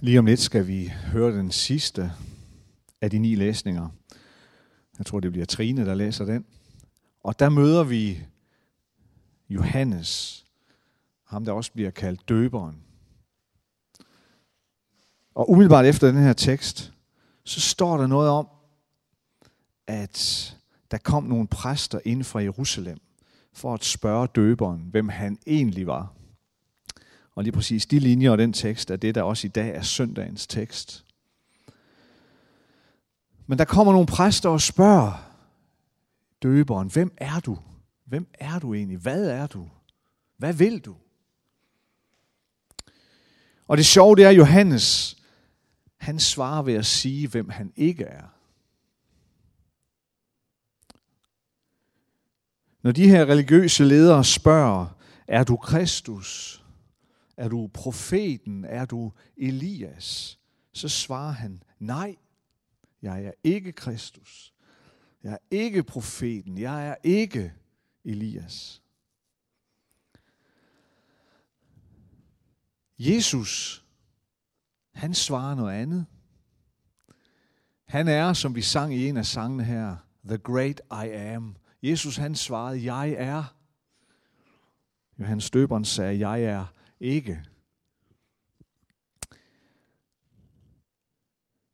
Lige om lidt skal vi høre den sidste af de ni læsninger. Jeg tror, det bliver Trine, der læser den. Og der møder vi Johannes, ham der også bliver kaldt døberen. Og umiddelbart efter den her tekst, så står der noget om, at der kom nogle præster ind fra Jerusalem for at spørge døberen, hvem han egentlig var. Og lige præcis de linjer og den tekst er det, der også i dag er søndagens tekst. Men der kommer nogle præster og spørger døberen, hvem er du? Hvem er du egentlig? Hvad er du? Hvad vil du? Og det sjove det er, at Johannes, han svarer ved at sige, hvem han ikke er. Når de her religiøse ledere spørger, er du Kristus? Er du profeten? Er du Elias? Så svarer han, nej, jeg er ikke Kristus. Jeg er ikke profeten. Jeg er ikke Elias. Jesus, han svarer noget andet. Han er, som vi sang i en af sangene her, The Great I Am. Jesus han svarede, jeg er. Johannes Støberen sagde, jeg er ikke.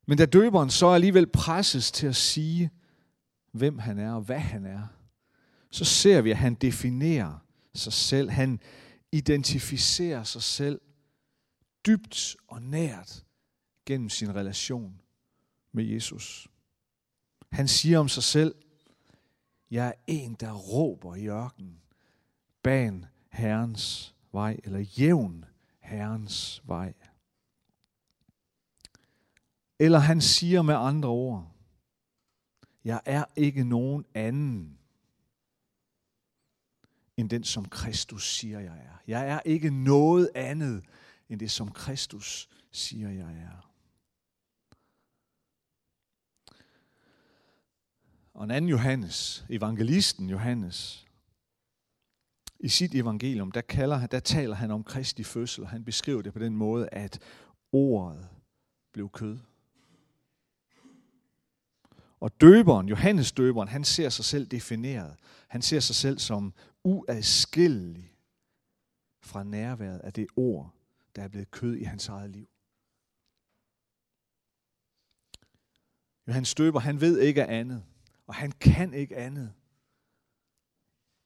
Men da døberen så alligevel presses til at sige, hvem han er og hvad han er, så ser vi, at han definerer sig selv. Han identificerer sig selv dybt og nært gennem sin relation med Jesus. Han siger om sig selv, jeg er en, der råber i ørkenen, ban Herrens vej, eller jævn Herrens vej. Eller han siger med andre ord, jeg er ikke nogen anden end den, som Kristus siger, jeg er. Jeg er ikke noget andet end det, som Kristus siger, jeg er. Og en anden Johannes, evangelisten Johannes, i sit evangelium, der, kalder, der taler han om Kristi fødsel, og han beskriver det på den måde, at ordet blev kød. Og døberen, Johannes døberen, han ser sig selv defineret. Han ser sig selv som uadskillelig fra nærværet af det ord, der er blevet kød i hans eget liv. Johannes døber, han ved ikke andet, og han kan ikke andet,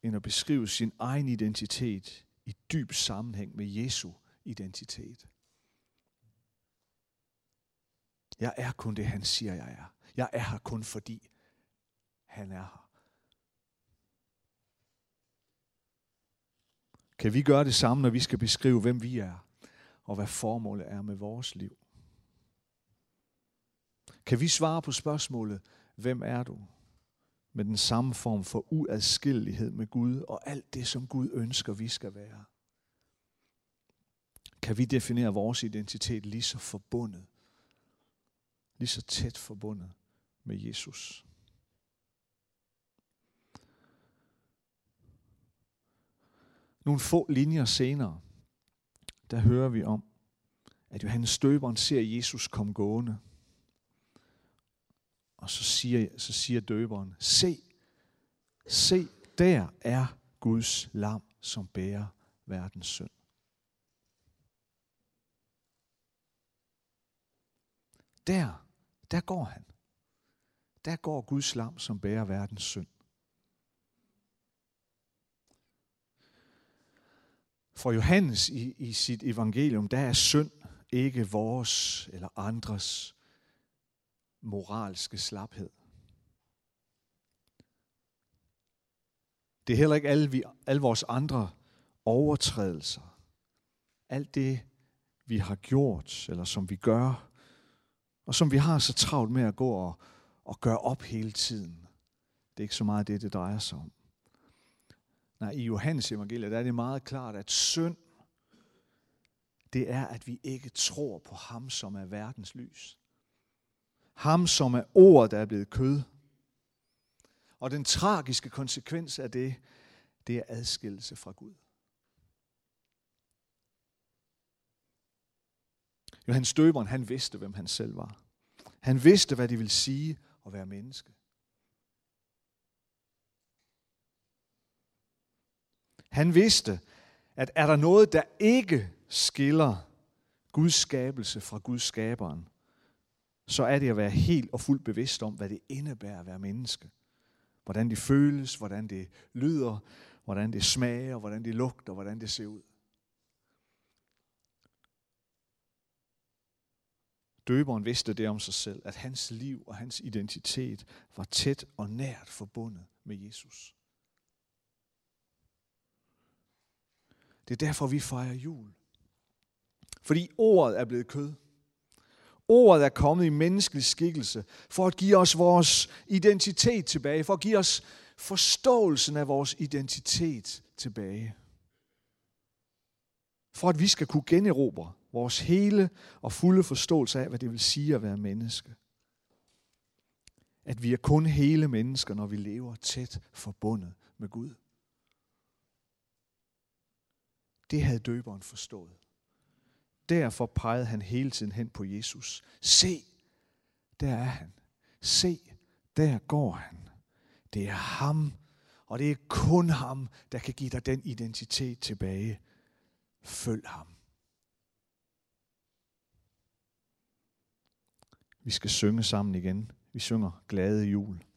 end at beskrive sin egen identitet i dyb sammenhæng med Jesu identitet. Jeg er kun det, han siger, jeg er. Jeg er her kun fordi han er her. Kan vi gøre det samme, når vi skal beskrive, hvem vi er, og hvad formålet er med vores liv? Kan vi svare på spørgsmålet, hvem er du? Med den samme form for uadskillelighed med Gud og alt det, som Gud ønsker, vi skal være. Kan vi definere vores identitet lige så forbundet, lige så tæt forbundet med Jesus. Nogle få linjer senere, der hører vi om, at Johannes Støberen ser Jesus komme gående. Og så siger, så siger døberen, se, se, der er Guds lam, som bærer verdens synd. Der, der går han der går Guds lam, som bærer verdens synd. For Johannes i, i sit evangelium, der er synd ikke vores eller andres moralske slaphed. Det er heller ikke alle, vi, alle vores andre overtrædelser. Alt det, vi har gjort, eller som vi gør, og som vi har så travlt med at gå og, og gøre op hele tiden. Det er ikke så meget det, det drejer sig om. Nej, i Johannes evangeliet der er det meget klart, at synd, det er, at vi ikke tror på ham, som er verdens lys. Ham, som er ordet, der er blevet kød. Og den tragiske konsekvens af det, det er adskillelse fra Gud. Johannes Døberen, han vidste, hvem han selv var. Han vidste, hvad det ville sige at være menneske. Han vidste, at er der noget, der ikke skiller Guds skabelse fra Guds skaberen, så er det at være helt og fuldt bevidst om, hvad det indebærer at være menneske. Hvordan det føles, hvordan det lyder, hvordan det smager, hvordan det lugter, hvordan det ser ud. Døberen vidste det om sig selv, at hans liv og hans identitet var tæt og nært forbundet med Jesus. Det er derfor, vi fejrer jul. Fordi ordet er blevet kød. Ordet er kommet i menneskelig skikkelse for at give os vores identitet tilbage, for at give os forståelsen af vores identitet tilbage. For at vi skal kunne generobre vores hele og fulde forståelse af, hvad det vil sige at være menneske. At vi er kun hele mennesker, når vi lever tæt forbundet med Gud. Det havde døberen forstået. Derfor pegede han hele tiden hen på Jesus. Se, der er han. Se, der går han. Det er ham, og det er kun ham, der kan give dig den identitet tilbage. Følg ham. Vi skal synge sammen igen. Vi synger glade jul.